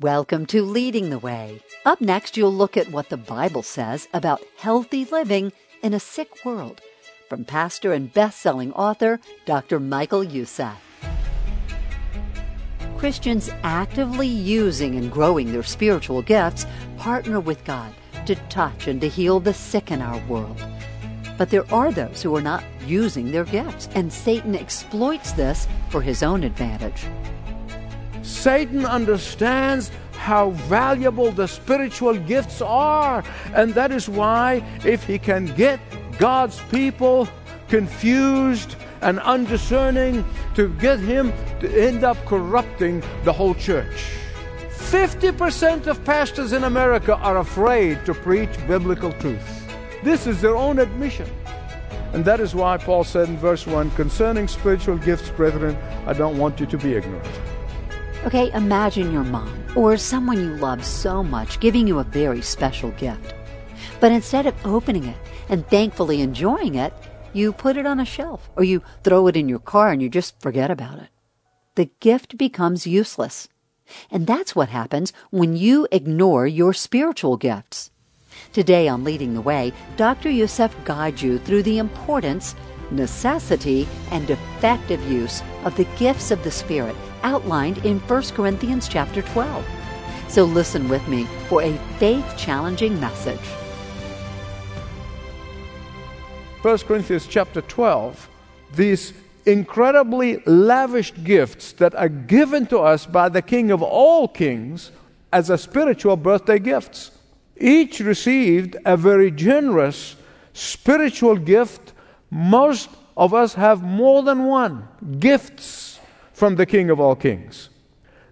Welcome to Leading the Way. Up next, you'll look at what the Bible says about healthy living in a sick world from pastor and best-selling author Dr. Michael Youssef. Christians actively using and growing their spiritual gifts partner with God to touch and to heal the sick in our world. But there are those who are not using their gifts, and Satan exploits this for his own advantage. Satan understands how valuable the spiritual gifts are. And that is why, if he can get God's people confused and undiscerning, to get him to end up corrupting the whole church. 50% of pastors in America are afraid to preach biblical truth. This is their own admission. And that is why Paul said in verse 1 concerning spiritual gifts, brethren, I don't want you to be ignorant. Okay, imagine your mom or someone you love so much giving you a very special gift. But instead of opening it and thankfully enjoying it, you put it on a shelf or you throw it in your car and you just forget about it. The gift becomes useless. And that's what happens when you ignore your spiritual gifts. Today on Leading the Way, Dr. Youssef guides you through the importance, necessity, and effective use of the gifts of the Spirit outlined in 1 Corinthians chapter 12. So listen with me for a faith-challenging message. 1 Corinthians chapter 12, these incredibly lavished gifts that are given to us by the King of all kings as a spiritual birthday gifts. Each received a very generous spiritual gift. Most of us have more than one gifts from the King of all kings.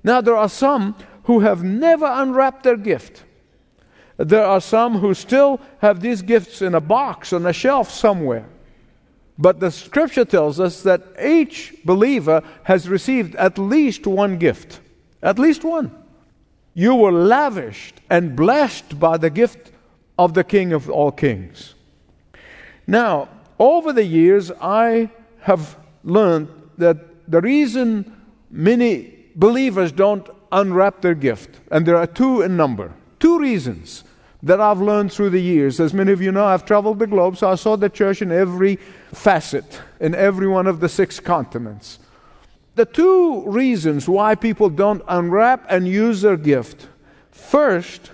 Now, there are some who have never unwrapped their gift. There are some who still have these gifts in a box on a shelf somewhere. But the scripture tells us that each believer has received at least one gift. At least one. You were lavished and blessed by the gift of the King of all kings. Now, over the years, I have learned that the reason many believers don't unwrap their gift, and there are two in number, two reasons that I've learned through the years. As many of you know, I've traveled the globe, so I saw the church in every facet, in every one of the six continents. The two reasons why people don't unwrap and use their gift. First,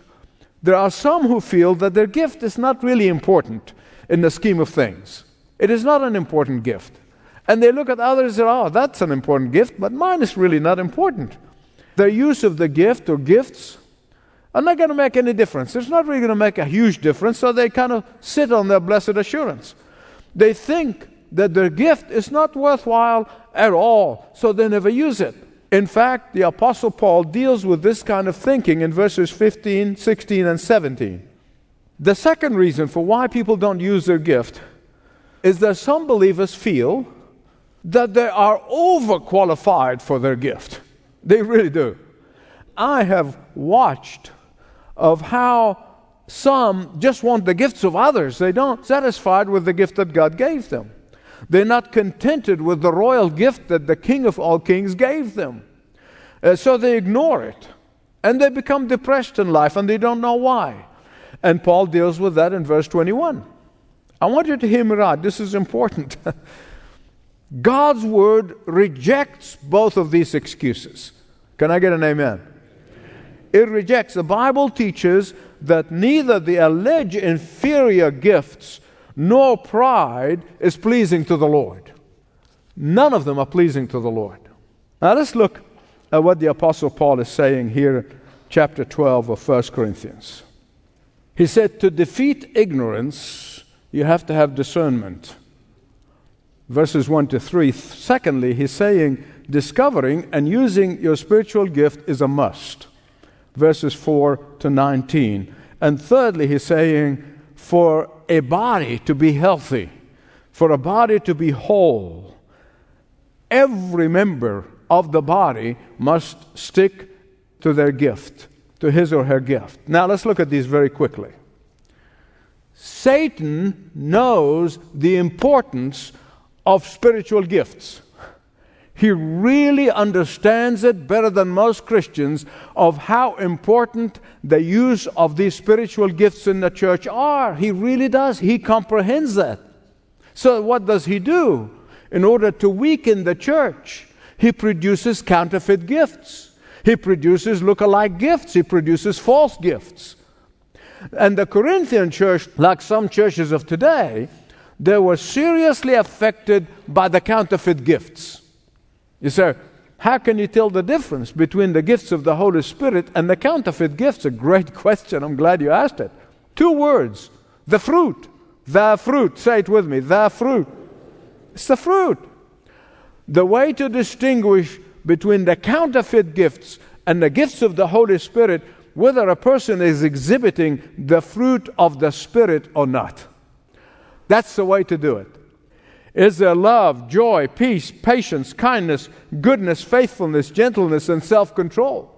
there are some who feel that their gift is not really important in the scheme of things. It is not an important gift. And they look at others and say, oh, that's an important gift, but mine is really not important. Their use of the gift or gifts are not going to make any difference. It's not really going to make a huge difference, so they kind of sit on their blessed assurance. They think that their gift is not worthwhile at all, so they never use it. In fact, the Apostle Paul deals with this kind of thinking in verses 15, 16, and 17. The second reason for why people don't use their gift is that some believers feel that they are overqualified for their gift. They really do. I have watched of how some just want the gifts of others. They don't satisfied with the gift that God gave them. They're not contented with the royal gift that the King of all kings gave them. Uh, so they ignore it. And they become depressed in life and they don't know why. And Paul deals with that in verse 21. I want you to hear me right. This is important. God's word rejects both of these excuses. Can I get an amen? It rejects. The Bible teaches that neither the alleged inferior gifts nor pride is pleasing to the Lord. None of them are pleasing to the Lord. Now let's look at what the Apostle Paul is saying here, chapter 12 of 1 Corinthians. He said, To defeat ignorance, you have to have discernment. Verses 1 to 3. Secondly, he's saying, Discovering and using your spiritual gift is a must. Verses 4 to 19. And thirdly, he's saying, For a body to be healthy, for a body to be whole, every member of the body must stick to their gift, to his or her gift. Now let's look at these very quickly. Satan knows the importance of spiritual gifts. He really understands it better than most Christians of how important the use of these spiritual gifts in the church are. He really does. He comprehends that. So, what does he do? In order to weaken the church, he produces counterfeit gifts. He produces look-alike gifts. He produces false gifts. And the Corinthian church, like some churches of today, they were seriously affected by the counterfeit gifts. You say, how can you tell the difference between the gifts of the Holy Spirit and the counterfeit gifts? A great question. I'm glad you asked it. Two words the fruit. The fruit. Say it with me. The fruit. It's the fruit. The way to distinguish between the counterfeit gifts and the gifts of the Holy Spirit, whether a person is exhibiting the fruit of the Spirit or not. That's the way to do it. Is there love, joy, peace, patience, kindness, goodness, faithfulness, gentleness, and self control?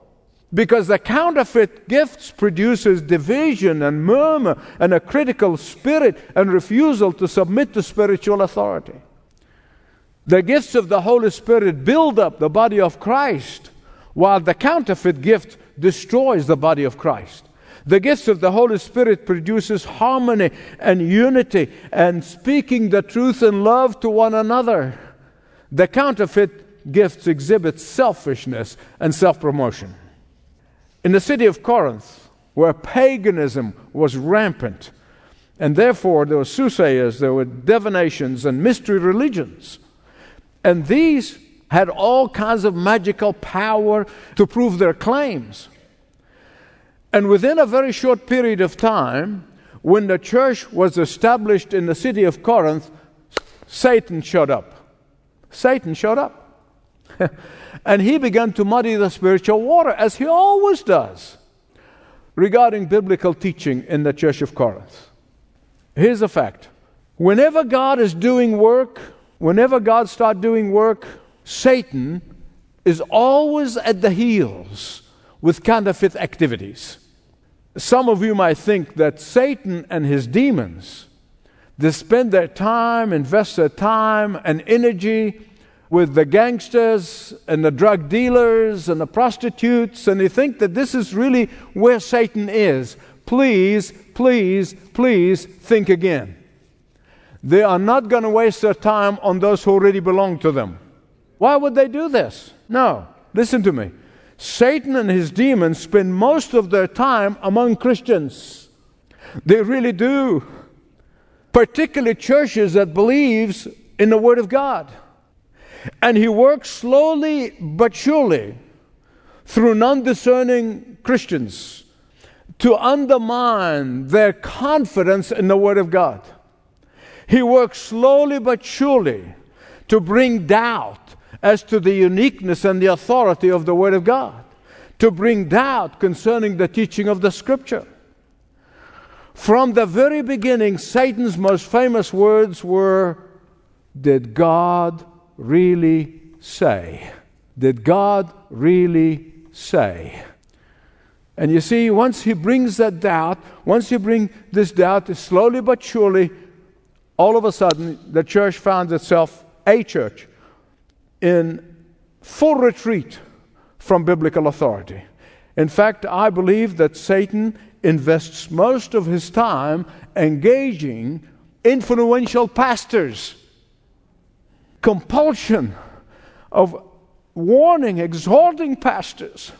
Because the counterfeit gifts produces division and murmur and a critical spirit and refusal to submit to spiritual authority. The gifts of the Holy Spirit build up the body of Christ, while the counterfeit gift destroys the body of Christ. The gifts of the Holy Spirit produces harmony and unity and speaking the truth in love to one another. The counterfeit gifts exhibit selfishness and self-promotion. In the city of Corinth, where paganism was rampant, and therefore there were soothsayers, there were divinations and mystery religions. And these had all kinds of magical power to prove their claims. And within a very short period of time, when the church was established in the city of Corinth, Satan showed up. Satan showed up. and he began to muddy the spiritual water, as he always does, regarding biblical teaching in the church of Corinth. Here's a fact whenever God is doing work, whenever God starts doing work, Satan is always at the heels with counterfeit activities. Some of you might think that Satan and his demons, they spend their time, invest their time and energy with the gangsters and the drug dealers and the prostitutes, and they think that this is really where Satan is. Please, please, please think again. They are not going to waste their time on those who already belong to them. Why would they do this? No. Listen to me. Satan and his demons spend most of their time among Christians. They really do. Particularly churches that believes in the word of God. And he works slowly but surely through non-discerning Christians to undermine their confidence in the word of God. He works slowly but surely to bring doubt as to the uniqueness and the authority of the Word of God, to bring doubt concerning the teaching of the Scripture. From the very beginning, Satan's most famous words were Did God really say? Did God really say? And you see, once he brings that doubt, once he brings this doubt, slowly but surely, all of a sudden, the church finds itself a church in full retreat from biblical authority. In fact, I believe that Satan invests most of his time engaging influential pastors. Compulsion of warning, exhorting pastors.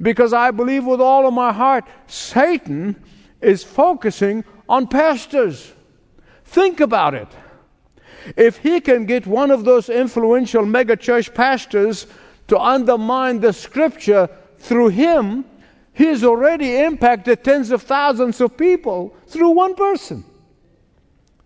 Because I believe with all of my heart, Satan is focusing on pastors. Think about it. If he can get one of those influential megachurch pastors to undermine the scripture through him, he's already impacted tens of thousands of people through one person.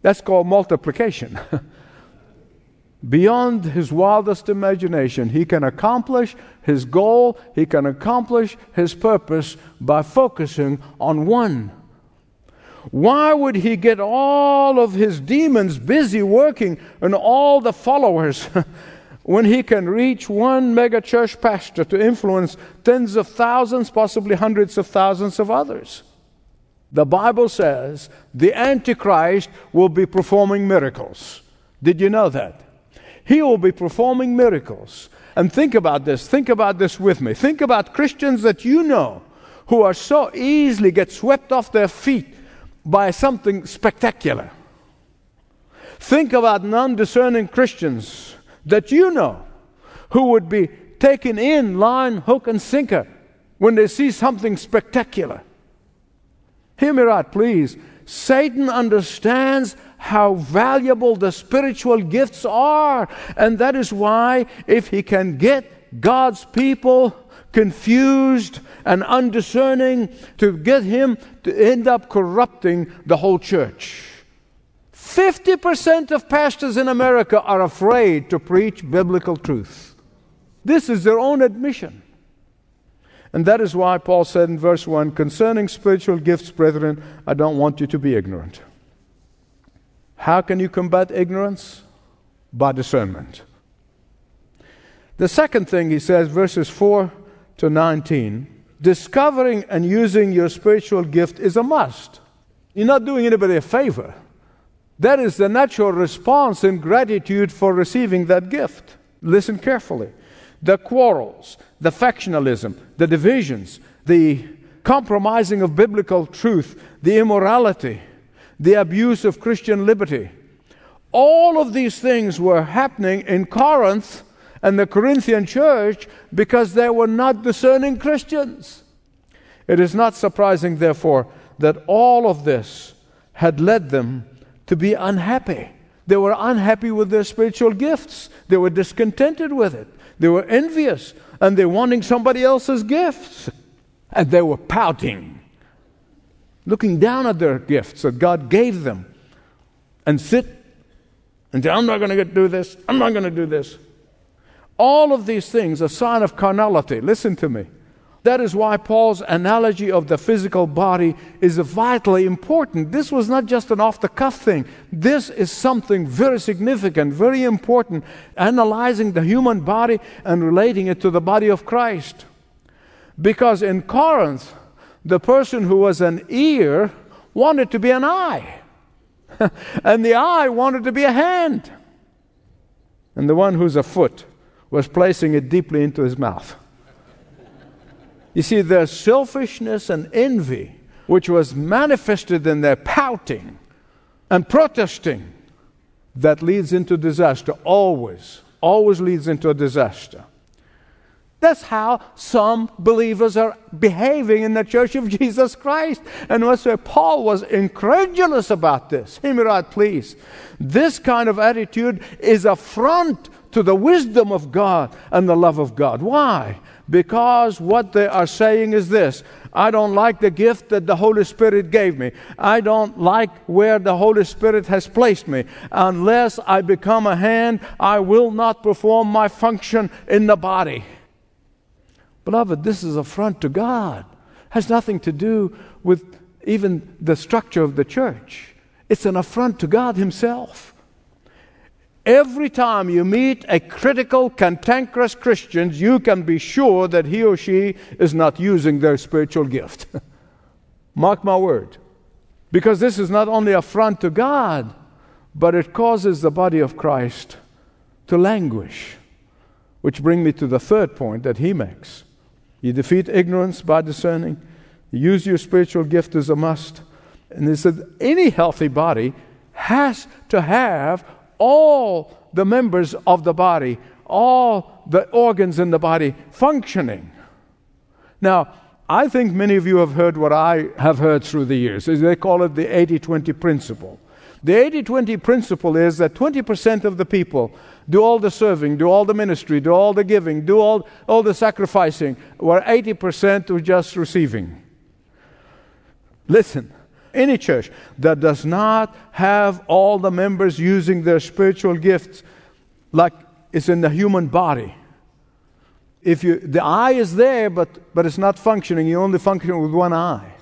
That's called multiplication. Beyond his wildest imagination, he can accomplish his goal, he can accomplish his purpose by focusing on one why would he get all of his demons busy working and all the followers when he can reach one mega church pastor to influence tens of thousands, possibly hundreds of thousands of others? The Bible says the Antichrist will be performing miracles. Did you know that? He will be performing miracles. And think about this. Think about this with me. Think about Christians that you know who are so easily get swept off their feet by something spectacular. Think about non discerning Christians that you know who would be taken in line, hook, and sinker when they see something spectacular. Hear me right, please. Satan understands how valuable the spiritual gifts are. And that is why, if he can get God's people confused and undiscerning, to get him to end up corrupting the whole church. 50% of pastors in America are afraid to preach biblical truth. This is their own admission. And that is why Paul said in verse 1 concerning spiritual gifts, brethren, I don't want you to be ignorant. How can you combat ignorance? By discernment. The second thing he says, verses 4 to 19, discovering and using your spiritual gift is a must. You're not doing anybody a favor. That is the natural response in gratitude for receiving that gift. Listen carefully. The quarrels, the factionalism, the divisions, the compromising of biblical truth, the immorality, the abuse of Christian liberty. All of these things were happening in Corinth and the Corinthian church because they were not discerning Christians. It is not surprising, therefore, that all of this had led them to be unhappy. They were unhappy with their spiritual gifts, they were discontented with it, they were envious, and they were wanting somebody else's gifts. And they were pouting, looking down at their gifts that God gave them, and sit and say, I'm not going to do this, I'm not going to do this. All of these things a sign of carnality. Listen to me. That is why Paul's analogy of the physical body is vitally important. This was not just an off the cuff thing. This is something very significant, very important, analyzing the human body and relating it to the body of Christ. Because in Corinth, the person who was an ear wanted to be an eye, and the eye wanted to be a hand, and the one who's a foot was placing it deeply into his mouth. You see, their selfishness and envy, which was manifested in their pouting and protesting, that leads into disaster, always, always leads into a disaster. That's how some believers are behaving in the church of Jesus Christ. And that's why Paul was incredulous about this. Right, please. This kind of attitude is affront to the wisdom of God and the love of God. Why? because what they are saying is this I don't like the gift that the Holy Spirit gave me. I don't like where the Holy Spirit has placed me. Unless I become a hand, I will not perform my function in the body. Beloved, this is an affront to God. Has nothing to do with even the structure of the church. It's an affront to God Himself. Every time you meet a critical, cantankerous Christian, you can be sure that he or she is not using their spiritual gift. Mark my word. Because this is not only affront to God, but it causes the body of Christ to languish. Which brings me to the third point that he makes. You defeat ignorance by discerning. You use your spiritual gift as a must. And he said, any healthy body has to have all the members of the body, all the organs in the body functioning. Now, I think many of you have heard what I have heard through the years. They call it the 80 20 principle. The 80 20 principle is that 20% of the people do all the serving, do all the ministry, do all the giving, do all, all the sacrificing, where 80% are just receiving. Listen, any church that does not have all the members using their spiritual gifts like it's in the human body. If you, the eye is there, but, but it's not functioning, you only function with one eye.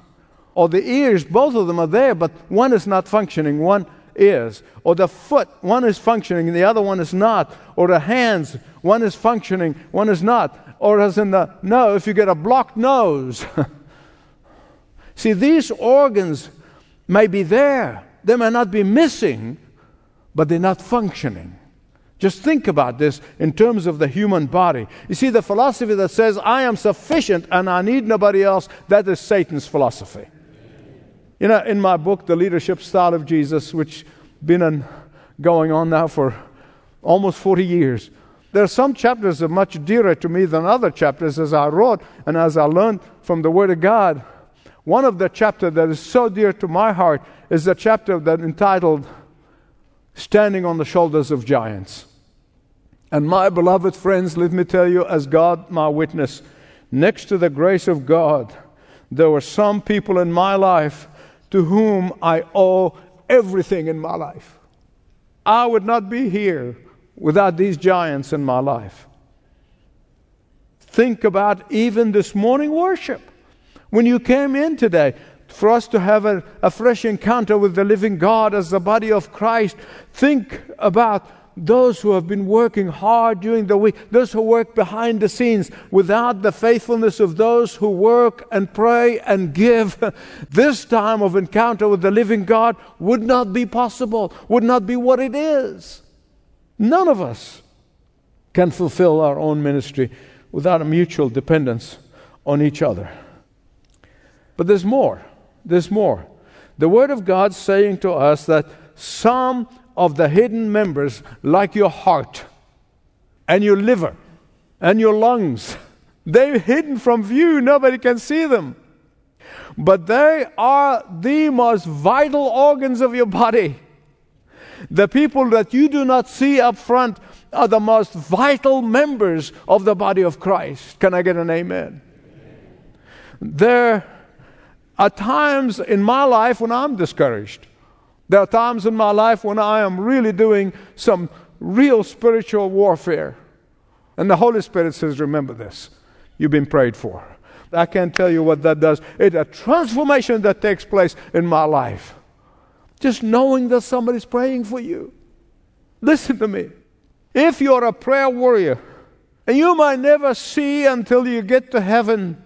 Or the ears, both of them are there, but one is not functioning, one is. Or the foot, one is functioning, and the other one is not. Or the hands, one is functioning, one is not. Or as in the no, if you get a blocked nose. See, these organs may be there, they may not be missing, but they're not functioning. Just think about this in terms of the human body. You see, the philosophy that says, I am sufficient and I need nobody else, that is Satan's philosophy. You know, in my book, The Leadership Style of Jesus, which been going on now for almost 40 years, there are some chapters that are much dearer to me than other chapters as I wrote and as I learned from the Word of God. One of the chapters that is so dear to my heart is the chapter that entitled Standing on the Shoulders of Giants. And my beloved friends, let me tell you, as God my witness, next to the grace of God, there were some people in my life to whom I owe everything in my life. I would not be here without these giants in my life. Think about even this morning worship. When you came in today, for us to have a, a fresh encounter with the living God as the body of Christ, think about those who have been working hard during the week, those who work behind the scenes, without the faithfulness of those who work and pray and give, this time of encounter with the living God would not be possible, would not be what it is. None of us can fulfill our own ministry without a mutual dependence on each other. But there's more. There's more. The Word of God saying to us that some of the hidden members, like your heart and your liver and your lungs. They're hidden from view, nobody can see them. But they are the most vital organs of your body. The people that you do not see up front are the most vital members of the body of Christ. Can I get an amen? There are times in my life when I'm discouraged. There are times in my life when I am really doing some real spiritual warfare. And the Holy Spirit says, Remember this. You've been prayed for. I can't tell you what that does. It's a transformation that takes place in my life. Just knowing that somebody's praying for you. Listen to me. If you're a prayer warrior, and you might never see until you get to heaven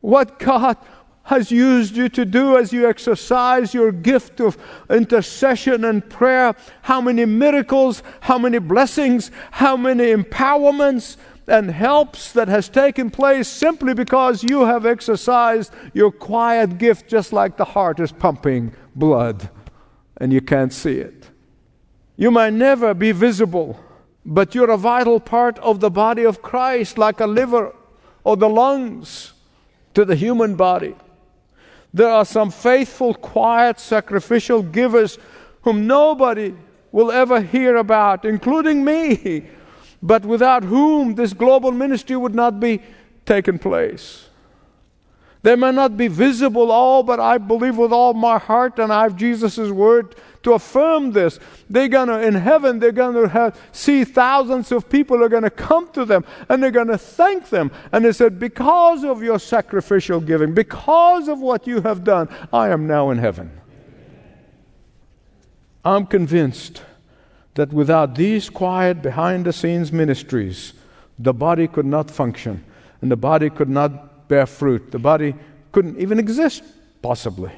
what God has used you to do as you exercise your gift of intercession and prayer. How many miracles, how many blessings, how many empowerments and helps that has taken place simply because you have exercised your quiet gift, just like the heart is pumping blood and you can't see it. You might never be visible, but you're a vital part of the body of Christ, like a liver or the lungs to the human body. There are some faithful, quiet, sacrificial givers whom nobody will ever hear about, including me, but without whom this global ministry would not be taken place. They may not be visible all, but I believe with all my heart, and I have Jesus' word to affirm this. They're gonna in heaven, they're gonna have, see thousands of people are gonna come to them and they're gonna thank them. And they said, Because of your sacrificial giving, because of what you have done, I am now in heaven. I'm convinced that without these quiet behind the scenes ministries, the body could not function and the body could not bear fruit. The body couldn't even exist, possibly.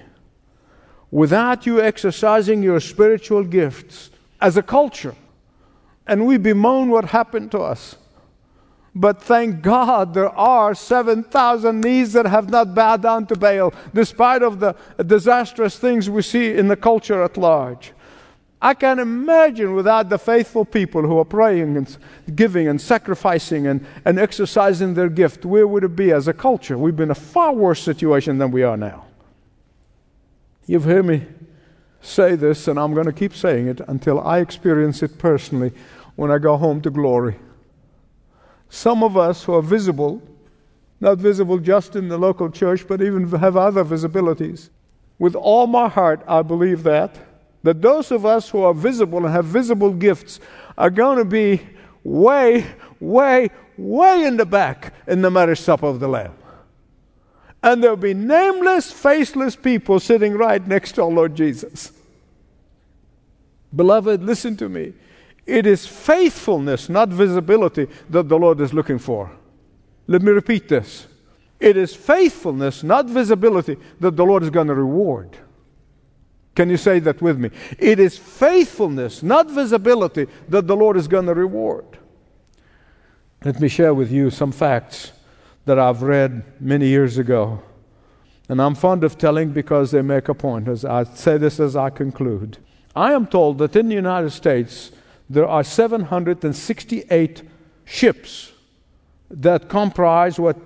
Without you exercising your spiritual gifts as a culture. And we bemoan what happened to us. But thank God there are 7,000 knees that have not bowed down to Baal, despite of the disastrous things we see in the culture at large. I can imagine without the faithful people who are praying and giving and sacrificing and, and exercising their gift, where would it be as a culture? We've been in a far worse situation than we are now. You've heard me say this, and I'm going to keep saying it until I experience it personally when I go home to glory. Some of us who are visible, not visible just in the local church, but even have other visibilities, with all my heart, I believe that that those of us who are visible and have visible gifts are going to be way, way, way in the back in the marriage supper of the Lamb. And there'll be nameless, faceless people sitting right next to our Lord Jesus. Beloved, listen to me. It is faithfulness, not visibility, that the Lord is looking for. Let me repeat this. It is faithfulness, not visibility, that the Lord is going to reward. Can you say that with me? It is faithfulness, not visibility, that the Lord is going to reward. Let me share with you some facts that I've read many years ago. And I'm fond of telling because they make a point. As I say this as I conclude. I am told that in the United States there are 768 ships that comprise what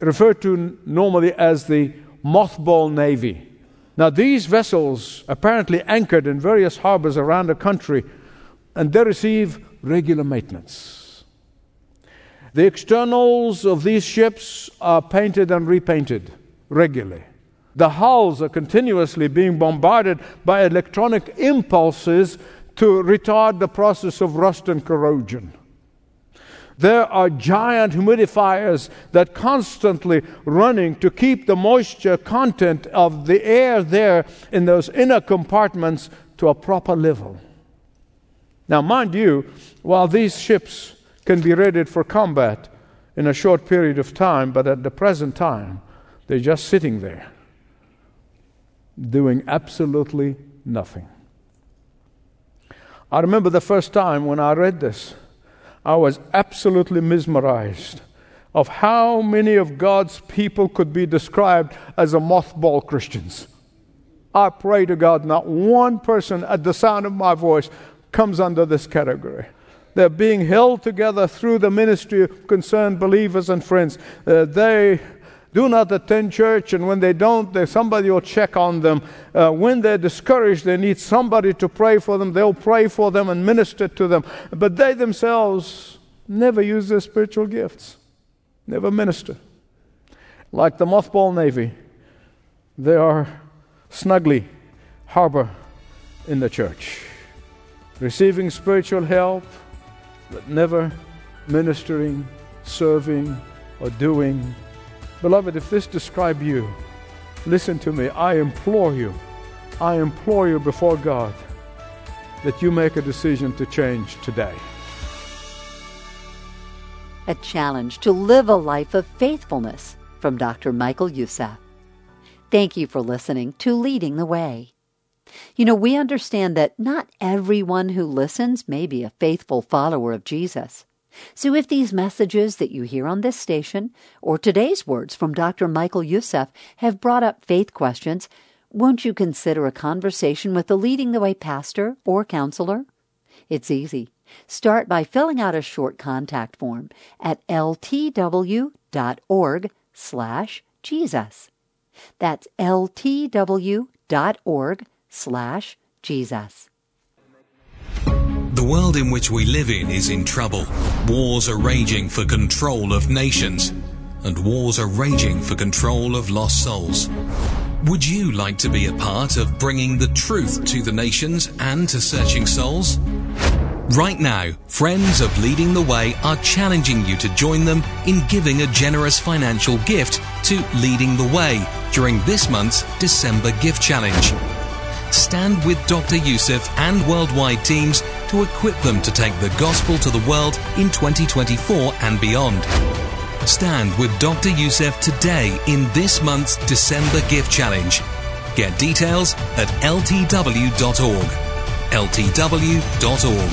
referred to normally as the mothball navy. Now, these vessels apparently anchored in various harbors around the country and they receive regular maintenance. The externals of these ships are painted and repainted regularly. The hulls are continuously being bombarded by electronic impulses to retard the process of rust and corrosion. There are giant humidifiers that constantly running to keep the moisture content of the air there in those inner compartments to a proper level. Now, mind you, while these ships can be ready for combat in a short period of time, but at the present time, they're just sitting there doing absolutely nothing. I remember the first time when I read this. I was absolutely mesmerized of how many of God's people could be described as a mothball Christians. I pray to God, not one person at the sound of my voice comes under this category. They're being held together through the ministry of concerned believers and friends. Uh, they do not attend church, and when they don't, they, somebody will check on them. Uh, when they're discouraged, they need somebody to pray for them. They'll pray for them and minister to them. But they themselves never use their spiritual gifts, never minister. Like the mothball navy, they are snugly harbor in the church, receiving spiritual help, but never ministering, serving, or doing Beloved, if this describe you, listen to me. I implore you, I implore you before God that you make a decision to change today. A challenge to live a life of faithfulness from Dr. Michael Youssef. Thank you for listening to Leading the Way. You know, we understand that not everyone who listens may be a faithful follower of Jesus. So if these messages that you hear on this station or today's words from Dr. Michael Youssef have brought up faith questions, won't you consider a conversation with the Leading the Way pastor or counselor? It's easy. Start by filling out a short contact form at ltw.org slash Jesus. That's ltw.org slash Jesus. The world in which we live in is in trouble. Wars are raging for control of nations, and wars are raging for control of lost souls. Would you like to be a part of bringing the truth to the nations and to searching souls? Right now, friends of Leading the Way are challenging you to join them in giving a generous financial gift to Leading the Way during this month's December Gift Challenge. Stand with Dr. Youssef and worldwide teams to equip them to take the gospel to the world in 2024 and beyond. Stand with Dr. Youssef today in this month's December Gift Challenge. Get details at ltw.org. ltw.org.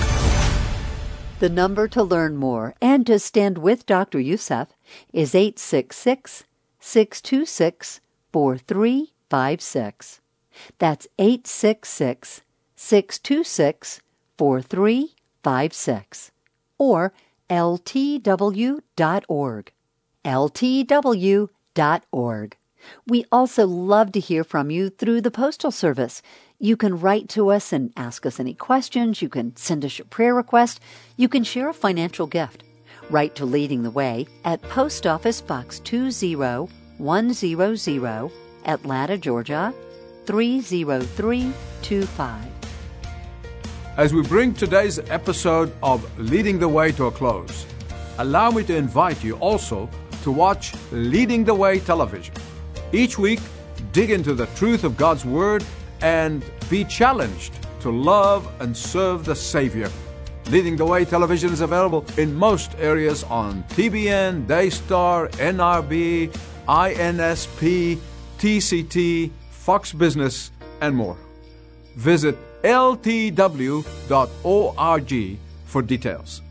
The number to learn more and to stand with Dr. Youssef is 866 626 4356. That's 866 626 4356 or ltw.org. ltw.org. We also love to hear from you through the Postal Service. You can write to us and ask us any questions. You can send us your prayer request. You can share a financial gift. Write to Leading the Way at Post Office Box 20100, Atlanta, Georgia 30325. As we bring today's episode of Leading the Way to a close, allow me to invite you also to watch Leading the Way television. Each week, dig into the truth of God's Word and be challenged to love and serve the Savior. Leading the Way television is available in most areas on TBN, Daystar, NRB, INSP, TCT, Fox Business, and more. Visit ltw.org for details.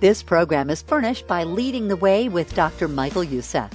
This program is furnished by Leading the Way with Dr. Michael Youssef,